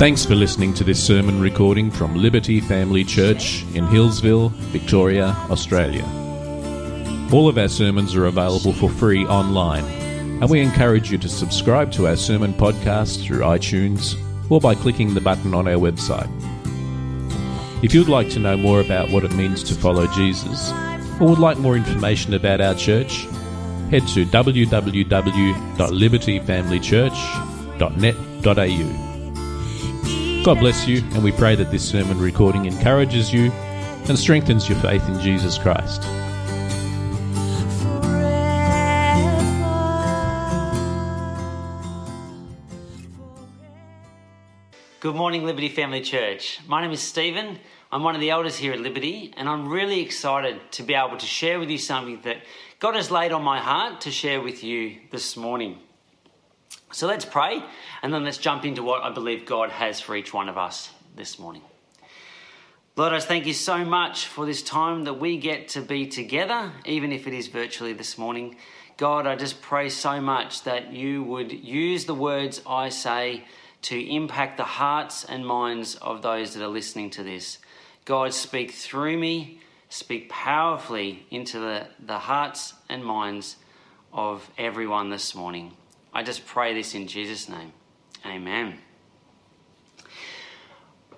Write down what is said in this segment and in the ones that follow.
Thanks for listening to this sermon recording from Liberty Family Church in Healesville, Victoria, Australia. All of our sermons are available for free online, and we encourage you to subscribe to our sermon podcast through iTunes or by clicking the button on our website. If you'd like to know more about what it means to follow Jesus, or would like more information about our church, head to www.libertyfamilychurch.net.au. God bless you, and we pray that this sermon recording encourages you and strengthens your faith in Jesus Christ. Good morning, Liberty Family Church. My name is Stephen. I'm one of the elders here at Liberty, and I'm really excited to be able to share with you something that God has laid on my heart to share with you this morning. So let's pray and then let's jump into what I believe God has for each one of us this morning. Lord, I thank you so much for this time that we get to be together, even if it is virtually this morning. God, I just pray so much that you would use the words I say to impact the hearts and minds of those that are listening to this. God, speak through me, speak powerfully into the, the hearts and minds of everyone this morning. I just pray this in Jesus' name. Amen.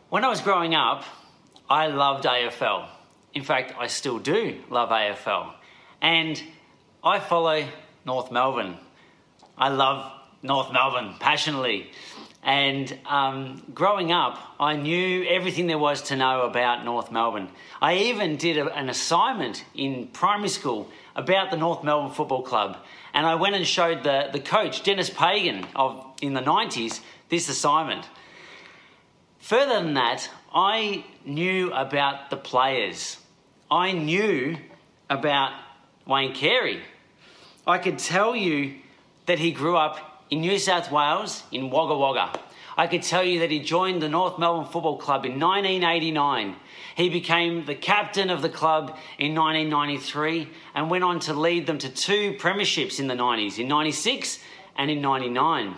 When I was growing up, I loved AFL. In fact, I still do love AFL. And I follow North Melbourne. I love North Melbourne passionately. And um, growing up, I knew everything there was to know about North Melbourne. I even did a, an assignment in primary school about the North Melbourne Football Club. And I went and showed the, the coach, Denis Pagan, of, in the 90s, this assignment. Further than that, I knew about the players. I knew about Wayne Carey. I could tell you that he grew up in New South Wales, in Wagga Wagga. I could tell you that he joined the North Melbourne Football Club in 1989. He became the captain of the club in 1993 and went on to lead them to two premierships in the 90s, in 96 and in 99.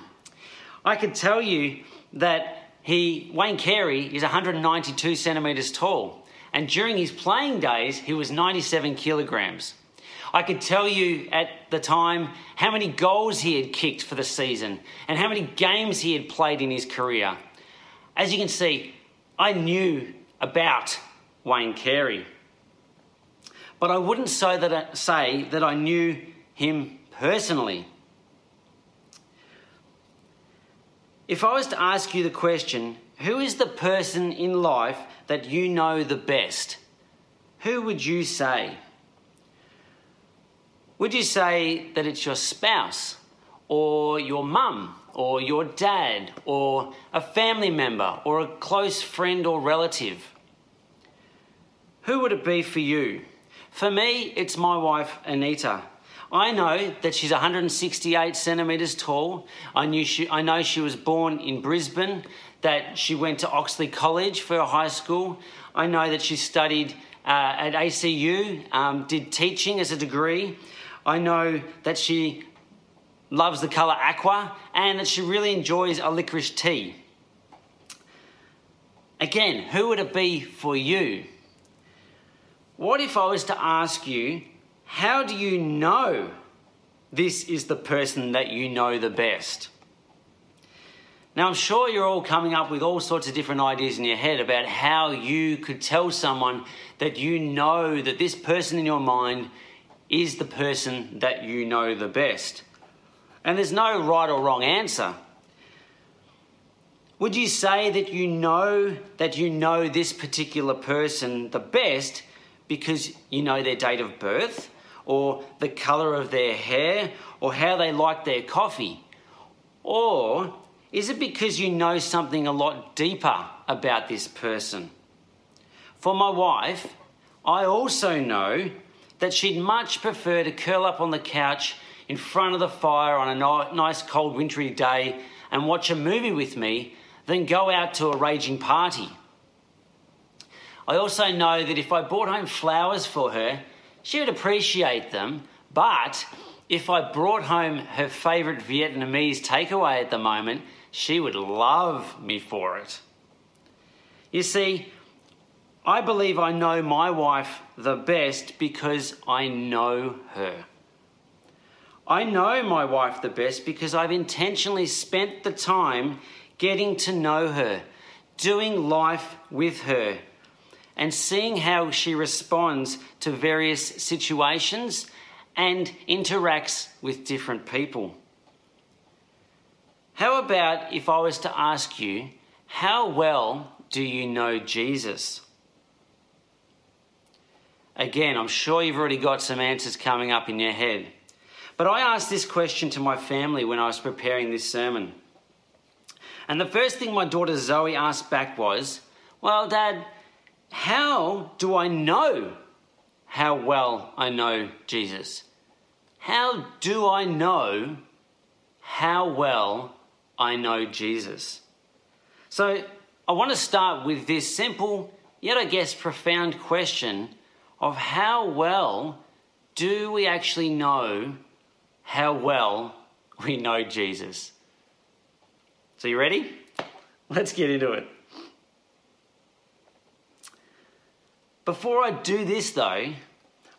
I could tell you that he, Wayne Carey, is 192 centimetres tall, and during his playing days, he was 97 kilograms. I could tell you at the time how many goals he had kicked for the season and how many games he had played in his career. As you can see, I knew about Wayne Carey. But I wouldn't say that I, say that I knew him personally. If I was to ask you the question, who is the person in life that you know the best? Who would you say? Would you say that it's your spouse or your mum or your dad or a family member or a close friend or relative? Who would it be for you? For me, it's my wife, Anita. I know that she's 168 centimetres tall. I, knew she, I know she was born in Brisbane, that she went to Oxley College for high school. I know that she studied uh, at ACU, um, did teaching as a degree. I know that she loves the colour aqua and that she really enjoys a licorice tea. Again, who would it be for you? What if I was to ask you, how do you know this is the person that you know the best? Now, I'm sure you're all coming up with all sorts of different ideas in your head about how you could tell someone that you know that this person in your mind is the person that you know the best. And there's no right or wrong answer. Would you say that you know that you know this particular person the best because you know their date of birth or the colour of their hair or how they like their coffee? Or is it because you know something a lot deeper about this person? For my wife, I also know that she'd much prefer to curl up on the couch in front of the fire on a nice cold wintry day and watch a movie with me than go out to a raging party. I also know that if I brought home flowers for her, she would appreciate them, but if I brought home her favourite Vietnamese takeaway at the moment, she would love me for it. You see, I believe I know my wife the best because I know her. I know my wife the best because I've intentionally spent the time getting to know her, doing life with her, and seeing how she responds to various situations and interacts with different people. How about if I was to ask you, how well do you know Jesus? Again, I'm sure you've already got some answers coming up in your head. But I asked this question to my family when I was preparing this sermon. And the first thing my daughter Zoe asked back was, Well, Dad, how do I know how well I know Jesus? How do I know how well I know Jesus? So I want to start with this simple, yet I guess profound question of how well do we actually know how well we know Jesus? So, you ready? Let's get into it. Before I do this, though,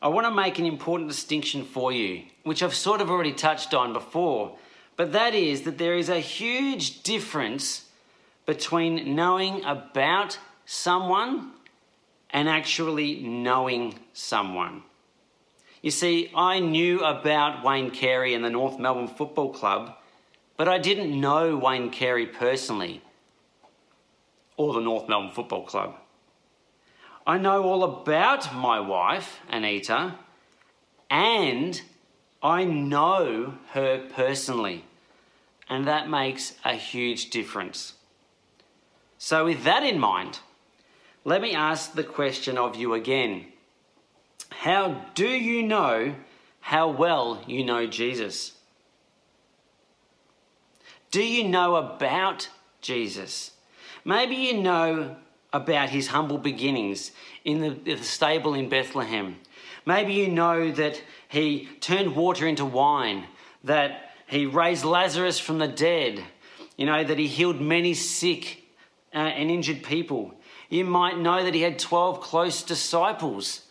I want to make an important distinction for you, which I've sort of already touched on before, but that is that there is a huge difference between knowing about someone and actually knowing someone. You see, I knew about Wayne Carey and the North Melbourne Football Club, but I didn't know Wayne Carey personally or the North Melbourne Football Club. I know all about my wife, Anita, and I know her personally, and that makes a huge difference. So, with that in mind, let me ask the question of you again How do you know how well you know Jesus? Do you know about Jesus? Maybe you know about his humble beginnings in the, the, stable in Bethlehem. Maybe you know that he turned water into wine, that he raised Lazarus from the dead, you know, that he healed many sick uh, and injured people. You might know that he had 12 close disciples,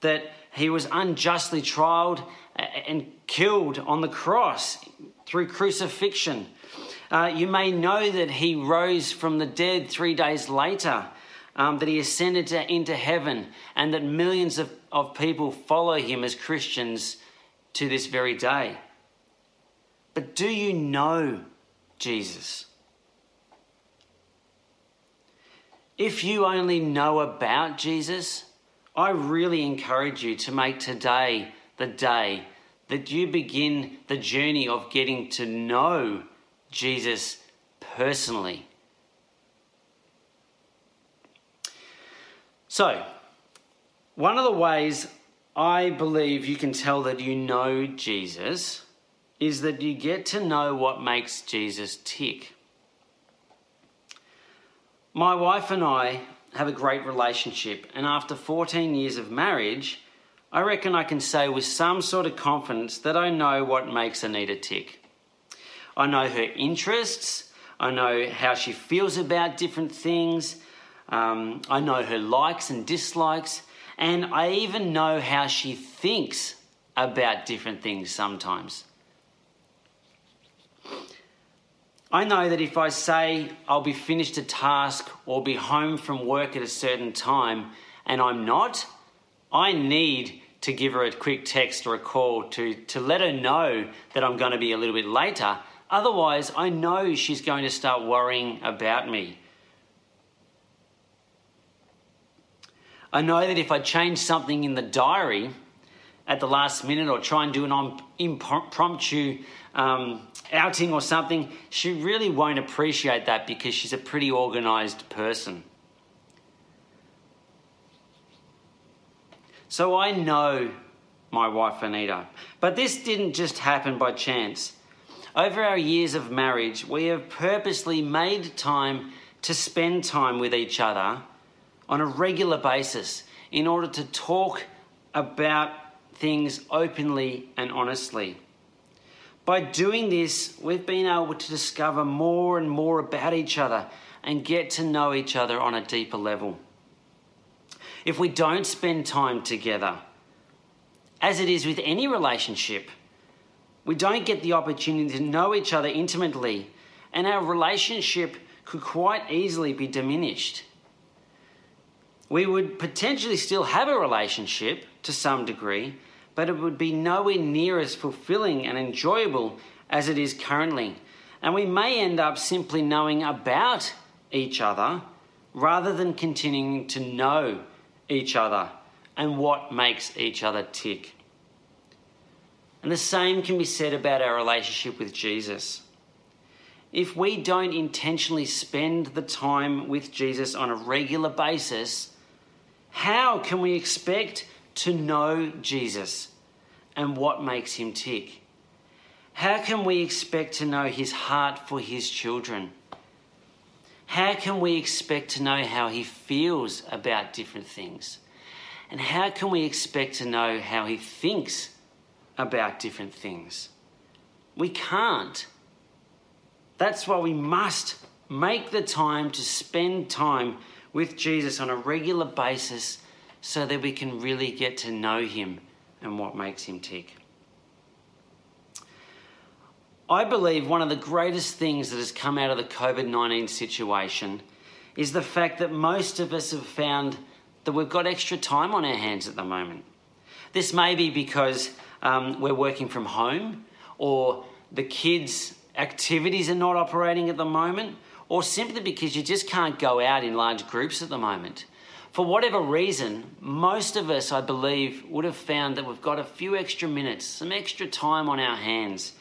that he was unjustly trialed and killed on the cross through crucifixion. Uh, you may know that he rose from the dead three days later um, that he ascended to, into heaven, and that millions of, of people follow him as Christians to this very day. But do you know Jesus? If you only know about Jesus, I really encourage you to make today the day that you begin the journey of getting to know Jesus personally. So, one of the ways I believe you can tell that you know Jesus is that you get to know what makes Jesus tick. My wife and I have a great relationship, and after 14 years of marriage, I reckon I can say with some sort of confidence that I know what makes Anita tick. I know her interests, I know how she feels about different things, um, I know her likes and dislikes, and I even know how she thinks about different things sometimes. I know that if I say I'll be finished a task or be home from work at a certain time and I'm not, I need to give her a quick text or a call to, to let her know that I'm going to be a little bit later. Otherwise, I know she's going to start worrying about me. I know that if I change something in the diary at the last minute or try and do an impromptu um, outing or something, she really won't appreciate that because she's a pretty organised person. So I know my wife Anita. But this didn't just happen by chance. Over our years of marriage, we have purposely made time to spend time with each other on a regular basis in order to talk about things openly and honestly. By doing this, we've been able to discover more and more about each other and get to know each other on a deeper level. If we don't spend time together, as it is with any relationship, we don't get the opportunity to know each other intimately, and our relationship could quite easily be diminished. We would potentially still have a relationship to some degree, but it would be nowhere near as fulfilling and enjoyable as it is currently. And we may end up simply knowing about each other rather than continuing to know each other and what makes each other tick. And the same can be said about our relationship with Jesus. If we don't intentionally spend the time with Jesus on a regular basis, how can we expect to know Jesus and what makes him tick? How can we expect to know his heart for his children? How can we expect to know how he feels about different things? And how can we expect to know how he thinks about different things? We can't. That's why we must make the time to spend time with Jesus on a regular basis so that we can really get to know him and what makes him tick. I believe one of the greatest things that has come out of the COVID 19 situation is the fact that most of us have found that we've got extra time on our hands at the moment. This may be because um, we're working from home or the kids' activities are not operating at the moment or simply because you just can't go out in large groups at the moment. For whatever reason, most of us, I believe, would have found that we've got a few extra minutes, some extra time on our hands.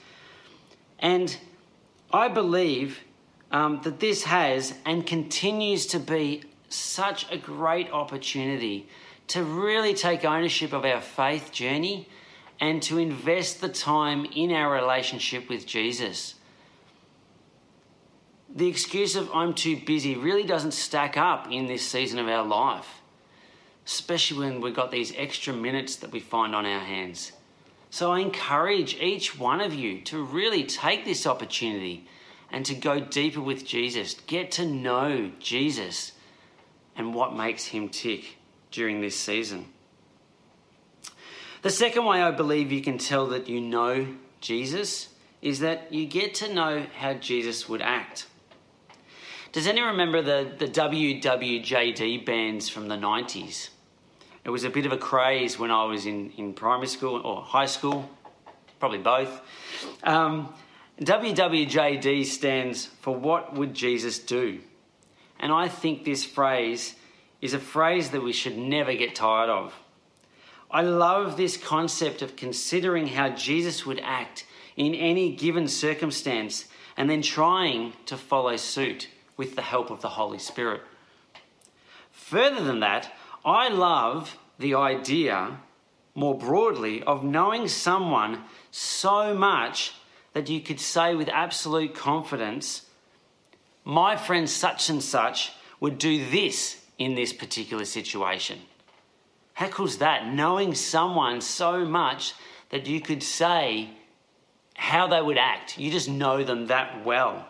And I believe um, that this has and continues to be such a great opportunity to really take ownership of our faith journey and to invest the time in our relationship with Jesus the excuse of I'm too busy really doesn't stack up in this season of our life, especially when we've got these extra minutes that we find on our hands. So I encourage each one of you to really take this opportunity and to go deeper with Jesus. Get to know Jesus and what makes him tick during this season. The second way I believe you can tell that you know Jesus is that you get to know how Jesus would act. Does anyone remember the, the WWJD bands from the 90s? It was a bit of a craze when I was in, in primary school or high school, probably both. Um, WWJD stands for What Would Jesus Do? And I think this phrase is a phrase that we should never get tired of. I love this concept of considering how Jesus would act in any given circumstance and then trying to follow suit with the help of the Holy Spirit. Further than that, I love the idea, more broadly, of knowing someone so much that you could say with absolute confidence, my friend such and such would do this in this particular situation. How cool is that? Knowing someone so much that you could say how they would act. You just know them that well.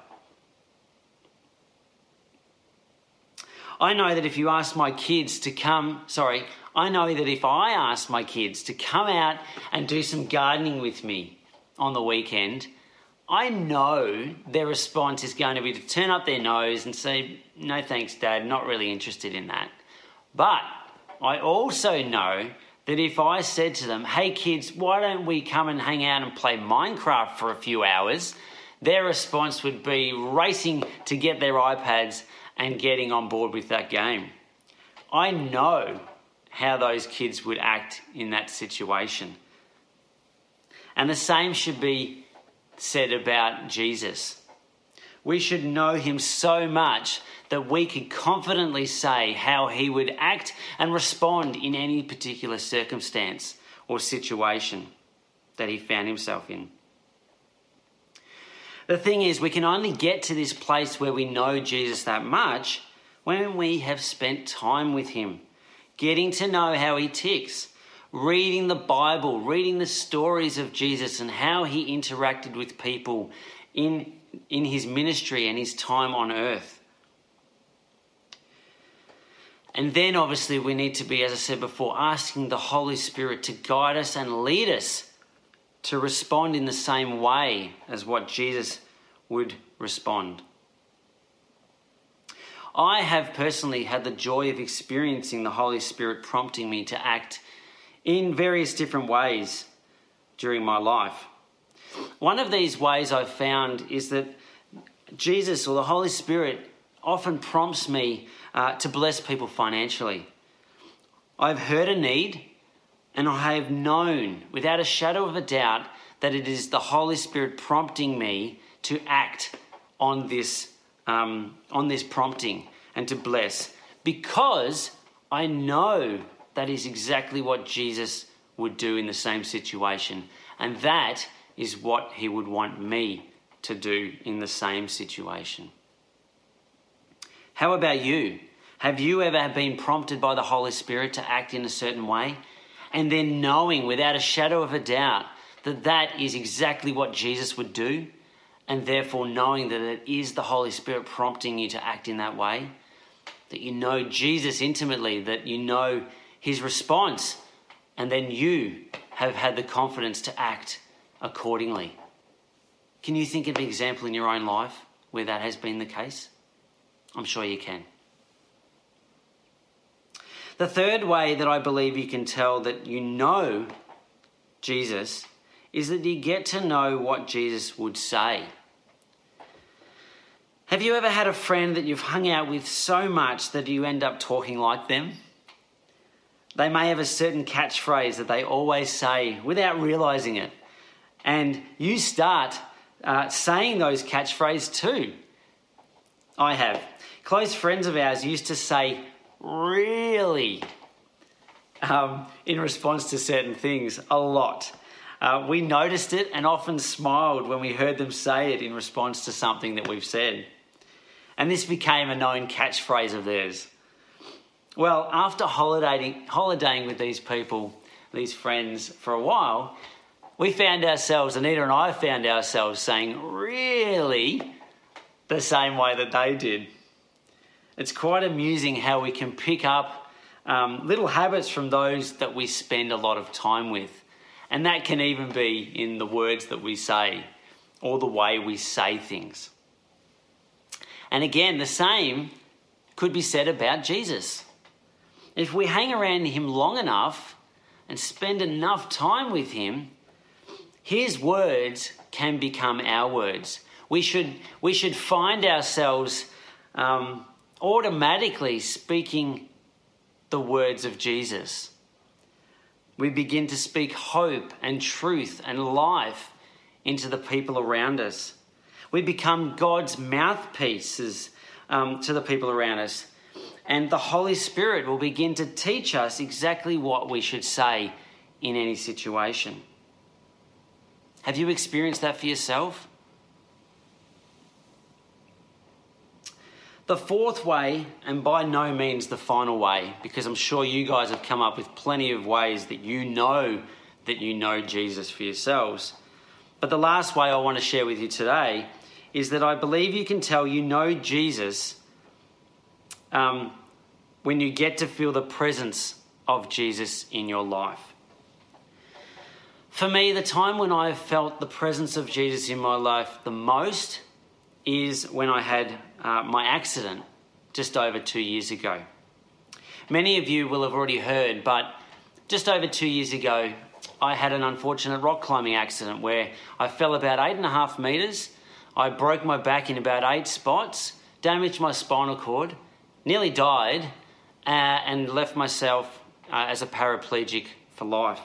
I know that if you ask my kids to come, sorry, I know that if I ask my kids to come out and do some gardening with me on the weekend, I know their response is going to be to turn up their nose and say, No thanks, Dad, not really interested in that. But I also know that if I said to them, Hey kids, why don't we come and hang out and play Minecraft for a few hours? Their response would be racing to get their iPads and getting on board with that game. I know how those kids would act in that situation. And the same should be said about Jesus. We should know him so much that we could confidently say how he would act and respond in any particular circumstance or situation that he found himself in. The thing is, we can only get to this place where we know Jesus that much when we have spent time with him, getting to know how he ticks, reading the Bible, reading the stories of Jesus and how he interacted with people in, in his ministry and his time on earth. And then, obviously, we need to be, as I said before, asking the Holy Spirit to guide us and lead us to respond in the same way as what Jesus would respond. I have personally had the joy of experiencing the Holy Spirit prompting me to act in various different ways during my life. One of these ways I've found is that Jesus or the Holy Spirit often prompts me uh, to bless people financially. I've heard a need and I have known without a shadow of a doubt that it is the Holy Spirit prompting me to act on this, um, on this prompting and to bless because I know that is exactly what Jesus would do in the same situation. And that is what he would want me to do in the same situation. How about you? Have you ever been prompted by the Holy Spirit to act in a certain way? And then knowing without a shadow of a doubt that that is exactly what Jesus would do, and therefore knowing that it is the Holy Spirit prompting you to act in that way, that you know Jesus intimately, that you know his response, and then you have had the confidence to act accordingly. Can you think of an example in your own life where that has been the case? I'm sure you can. The third way that I believe you can tell that you know Jesus is that you get to know what Jesus would say. Have you ever had a friend that you've hung out with so much that you end up talking like them? They may have a certain catchphrase that they always say without realizing it. And you start uh, saying those catchphrases too. I have. Close friends of ours used to say, really, um, in response to certain things a lot. Uh, we noticed it and often smiled when we heard them say it in response to something that we've said. And this became a known catchphrase of theirs. Well, after holidaying, holidaying with these people, these friends, for a while, we found ourselves, Anita and I found ourselves saying, really, the same way that they did. It's quite amusing how we can pick up um, little habits from those that we spend a lot of time with. And that can even be in the words that we say or the way we say things. And again, the same could be said about Jesus. If we hang around him long enough and spend enough time with him, his words can become our words. We should, we should find ourselves um, automatically speaking the words of Jesus. We begin to speak hope and truth and life into the people around us. We become God's mouthpieces um, to the people around us and the Holy Spirit will begin to teach us exactly what we should say in any situation. Have you experienced that for yourself? The fourth way, and by no means the final way, because I'm sure you guys have come up with plenty of ways that you know that you know Jesus for yourselves. But the last way I want to share with you today is that I believe you can tell you know Jesus um, when you get to feel the presence of Jesus in your life. For me, the time when I felt the presence of Jesus in my life the most is when I had uh, my accident just over two years ago. Many of you will have already heard, but just over two years ago, I had an unfortunate rock climbing accident where I fell about eight and a half metres. I broke my back in about eight spots, damaged my spinal cord, nearly died, uh, and left myself uh, as a paraplegic for life.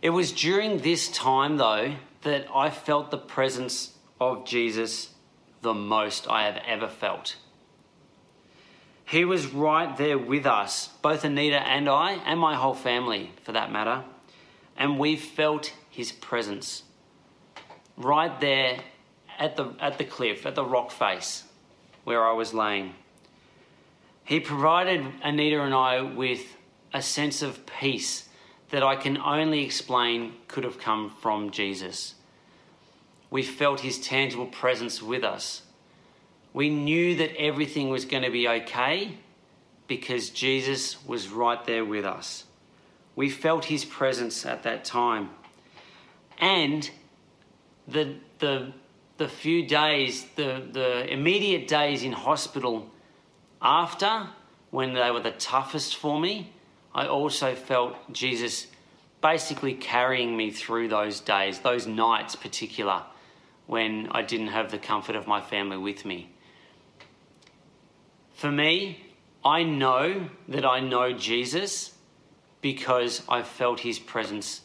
It was during this time, though, that I felt the presence of Jesus the most I have ever felt. He was right there with us, both Anita and I, and my whole family for that matter, and we felt his presence right there at the, at the cliff, at the rock face where I was laying. He provided Anita and I with a sense of peace that I can only explain could have come from Jesus. We felt his tangible presence with us. We knew that everything was going to be okay because Jesus was right there with us. We felt his presence at that time. And the, the, the few days, the, the immediate days in hospital after, when they were the toughest for me, I also felt Jesus basically carrying me through those days, those nights particular, when I didn't have the comfort of my family with me. For me, I know that I know Jesus because I felt his presence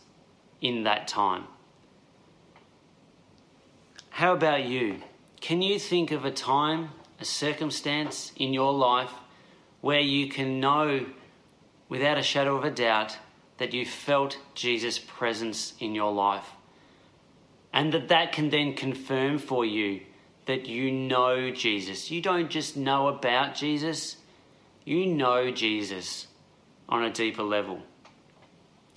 in that time. How about you? Can you think of a time, a circumstance in your life where you can know without a shadow of a doubt that you felt Jesus' presence in your life? And that that can then confirm for you that you know Jesus. You don't just know about Jesus, you know Jesus on a deeper level.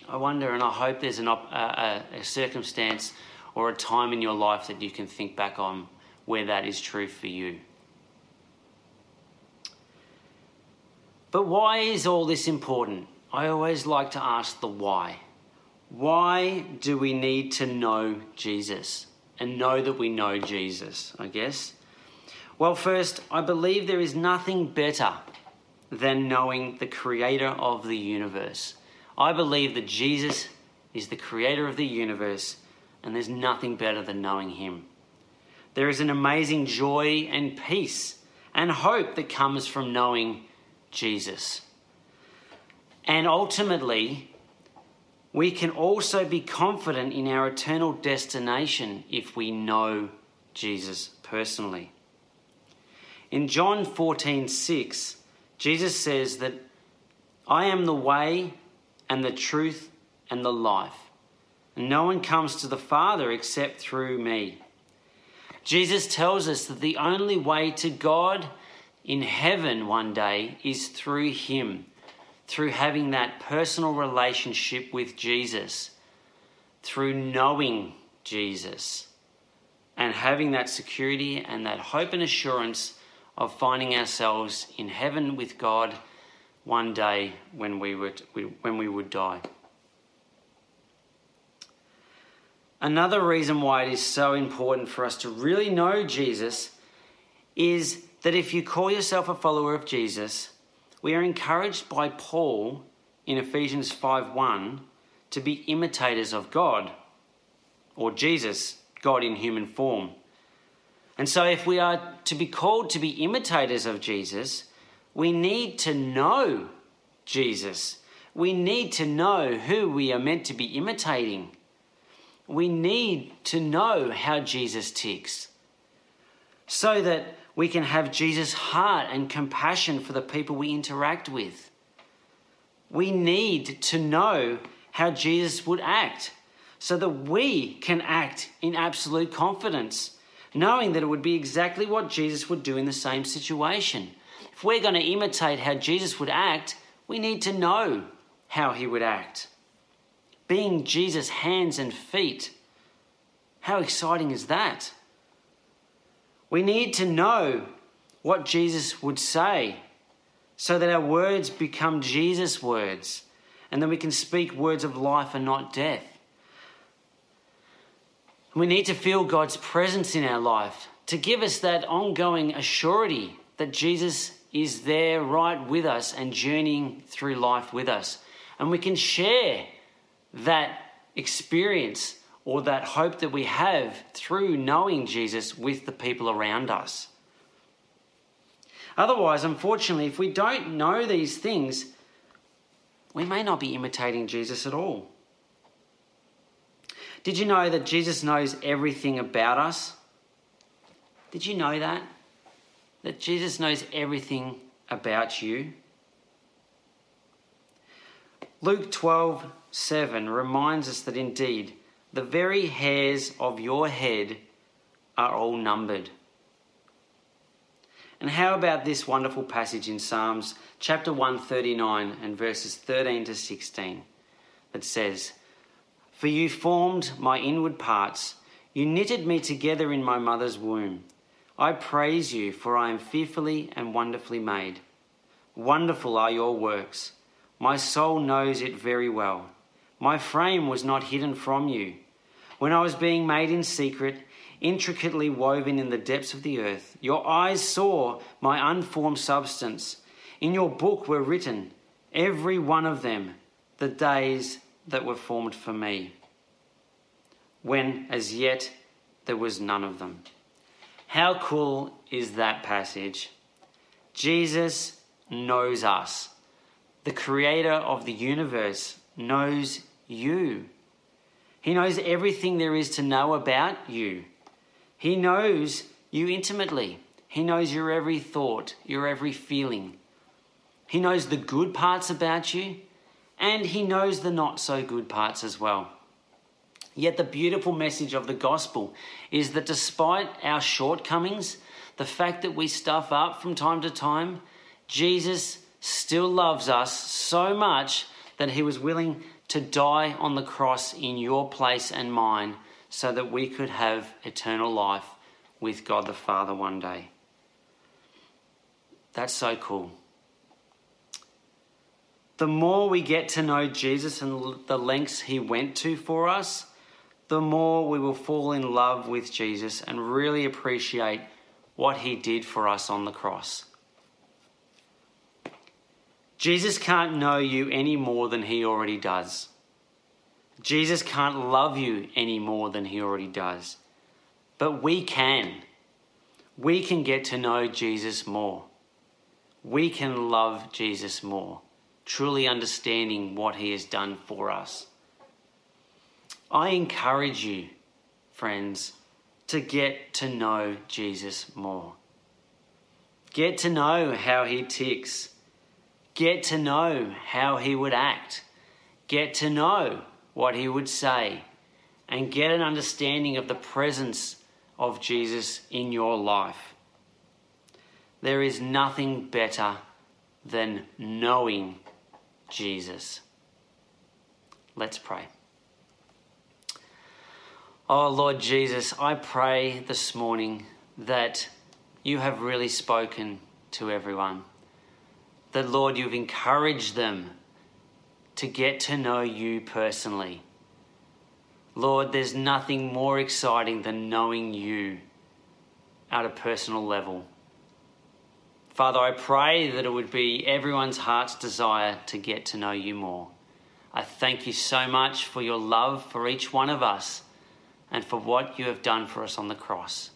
I wonder and I hope there's an a, a circumstance or a time in your life that you can think back on where that is true for you. But why is all this important? I always like to ask the why. Why do we need to know Jesus and know that we know Jesus, I guess? Well, first, I believe there is nothing better than knowing the creator of the universe. I believe that Jesus is the creator of the universe, and there's nothing better than knowing him. There is an amazing joy and peace and hope that comes from knowing Jesus. And ultimately, we can also be confident in our eternal destination if we know Jesus personally. In John 14 6, Jesus says that I am the way and the truth and the life. And no one comes to the Father except through me. Jesus tells us that the only way to God in heaven one day is through Him, through having that personal relationship with Jesus, through knowing Jesus, and having that security and that hope and assurance of finding ourselves in heaven with God one day when we would, when we would die. Another reason why it is so important for us to really know Jesus is that if you call yourself a follower of Jesus, we are encouraged by Paul in Ephesians 5:1 to be imitators of God or Jesus, God in human form. And so, if we are to be called to be imitators of Jesus, we need to know Jesus. We need to know who we are meant to be imitating. We need to know how Jesus ticks so that we can have Jesus' heart and compassion for the people we interact with. We need to know how Jesus would act so that we can act in absolute confidence knowing that it would be exactly what Jesus would do in the same situation. If we're going to imitate how Jesus would act, we need to know how he would act. Being Jesus' hands and feet, how exciting is that? We need to know what Jesus would say so that our words become Jesus' words and that we can speak words of life and not death. We need to feel God's presence in our life to give us that ongoing assurity that Jesus is there right with us and journeying through life with us. And we can share that experience or that hope that we have through knowing Jesus with the people around us. Otherwise, unfortunately, if we don't know these things, we may not be imitating Jesus at all. Did you know that Jesus knows everything about us? Did you know that? That Jesus knows everything about you? Luke 12 7 reminds us that indeed the very hairs of your head are all numbered. And how about this wonderful passage in Psalms chapter 139 and verses 13 to 16 that says, For you formed my inward parts, you knitted me together in my mother's womb. I praise you, for I am fearfully and wonderfully made. Wonderful are your works. My soul knows it very well. My frame was not hidden from you. When I was being made in secret, intricately woven in the depths of the earth, your eyes saw my unformed substance. In your book were written, every one of them, the days that were formed for me, when as yet there was none of them. How cool is that passage? Jesus knows us. The creator of the universe knows you. He knows everything there is to know about you. He knows you intimately. He knows your every thought, your every feeling. He knows the good parts about you, and He knows the not so good parts as well. Yet the beautiful message of the gospel is that despite our shortcomings, the fact that we stuff up from time to time, Jesus still loves us so much that he was willing to die on the cross in your place and mine so that we could have eternal life with God the Father one day. That's so cool. The more we get to know Jesus and the lengths he went to for us, the more we will fall in love with Jesus and really appreciate what he did for us on the cross. Jesus can't know you any more than he already does. Jesus can't love you any more than he already does. But we can. We can get to know Jesus more. We can love Jesus more, truly understanding what he has done for us. I encourage you, friends, to get to know Jesus more. Get to know how he ticks. Get to know how he would act. Get to know what he would say. And get an understanding of the presence of Jesus in your life. There is nothing better than knowing Jesus. Let's pray. Oh Lord Jesus, I pray this morning that you have really spoken to everyone. That Lord, you've encouraged them to get to know you personally. Lord, there's nothing more exciting than knowing you at a personal level. Father, I pray that it would be everyone's heart's desire to get to know you more. I thank you so much for your love for each one of us and for what you have done for us on the cross.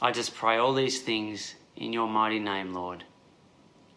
I just pray all these things in your mighty name, Lord.